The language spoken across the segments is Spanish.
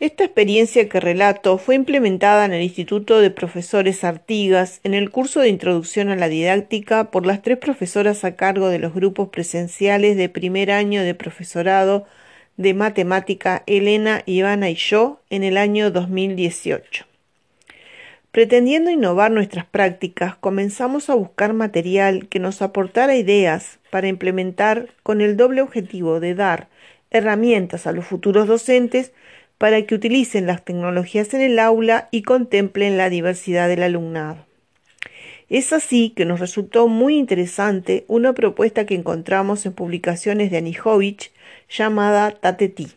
Esta experiencia que relato fue implementada en el Instituto de Profesores Artigas en el curso de Introducción a la Didáctica por las tres profesoras a cargo de los grupos presenciales de primer año de profesorado de matemática Elena, Ivana y yo en el año 2018. Pretendiendo innovar nuestras prácticas, comenzamos a buscar material que nos aportara ideas para implementar con el doble objetivo de dar herramientas a los futuros docentes para que utilicen las tecnologías en el aula y contemplen la diversidad del alumnado. Es así que nos resultó muy interesante una propuesta que encontramos en publicaciones de Anijovic llamada Tateti.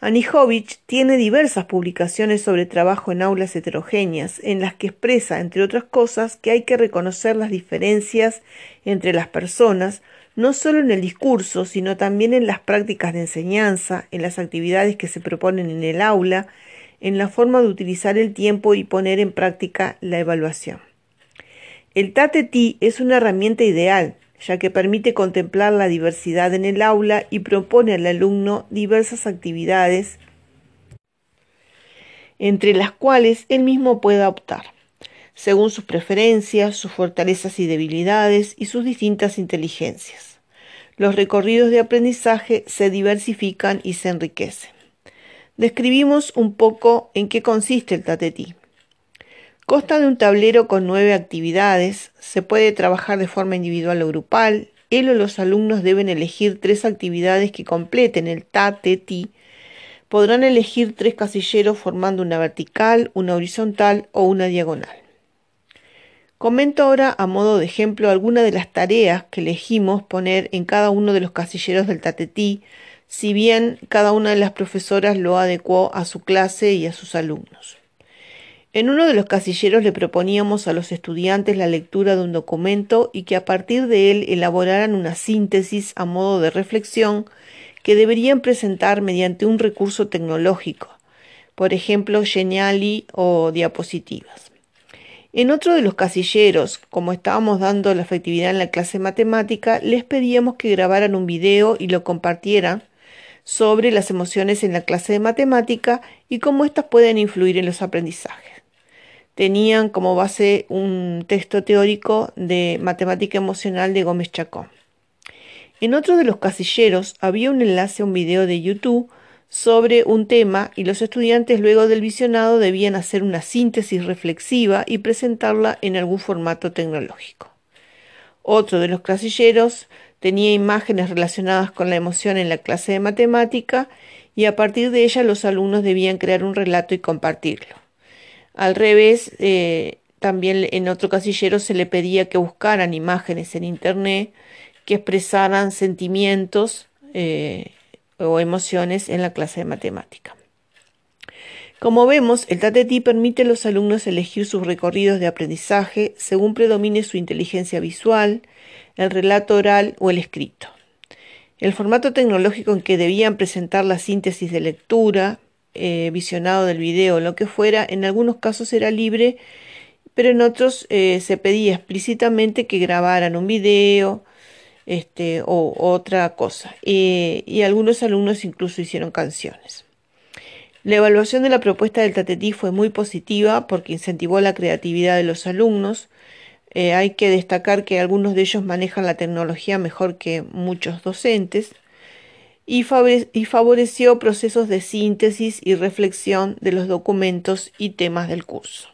Anijovic tiene diversas publicaciones sobre trabajo en aulas heterogéneas, en las que expresa, entre otras cosas, que hay que reconocer las diferencias entre las personas, no solo en el discurso, sino también en las prácticas de enseñanza, en las actividades que se proponen en el aula, en la forma de utilizar el tiempo y poner en práctica la evaluación. El TATETI es una herramienta ideal, ya que permite contemplar la diversidad en el aula y propone al alumno diversas actividades entre las cuales él mismo pueda optar, según sus preferencias, sus fortalezas y debilidades y sus distintas inteligencias los recorridos de aprendizaje se diversifican y se enriquecen. Describimos un poco en qué consiste el tatetí. Consta de un tablero con nueve actividades, se puede trabajar de forma individual o grupal, él o los alumnos deben elegir tres actividades que completen el tatetí, podrán elegir tres casilleros formando una vertical, una horizontal o una diagonal. Comento ahora a modo de ejemplo algunas de las tareas que elegimos poner en cada uno de los casilleros del tatetí, si bien cada una de las profesoras lo adecuó a su clase y a sus alumnos. En uno de los casilleros le proponíamos a los estudiantes la lectura de un documento y que a partir de él elaboraran una síntesis a modo de reflexión que deberían presentar mediante un recurso tecnológico, por ejemplo, Geniali o diapositivas. En otro de los casilleros, como estábamos dando la efectividad en la clase de matemática, les pedíamos que grabaran un video y lo compartieran sobre las emociones en la clase de matemática y cómo éstas pueden influir en los aprendizajes. Tenían como base un texto teórico de matemática emocional de Gómez Chacón. En otro de los casilleros había un enlace a un video de YouTube sobre un tema y los estudiantes luego del visionado debían hacer una síntesis reflexiva y presentarla en algún formato tecnológico. Otro de los casilleros tenía imágenes relacionadas con la emoción en la clase de matemática y a partir de ella los alumnos debían crear un relato y compartirlo. Al revés, eh, también en otro casillero se le pedía que buscaran imágenes en Internet que expresaran sentimientos eh, o emociones en la clase de matemática. Como vemos, el TATETI permite a los alumnos elegir sus recorridos de aprendizaje según predomine su inteligencia visual, el relato oral o el escrito. El formato tecnológico en que debían presentar la síntesis de lectura, eh, visionado del video lo que fuera, en algunos casos era libre, pero en otros eh, se pedía explícitamente que grabaran un video, este, o otra cosa. y algunos alumnos incluso hicieron canciones. La evaluación de la propuesta del Tatetí fue muy positiva porque incentivó la creatividad de los alumnos. Eh, hay que destacar que algunos de ellos manejan la tecnología mejor que muchos docentes y favoreció procesos de síntesis y reflexión de los documentos y temas del curso.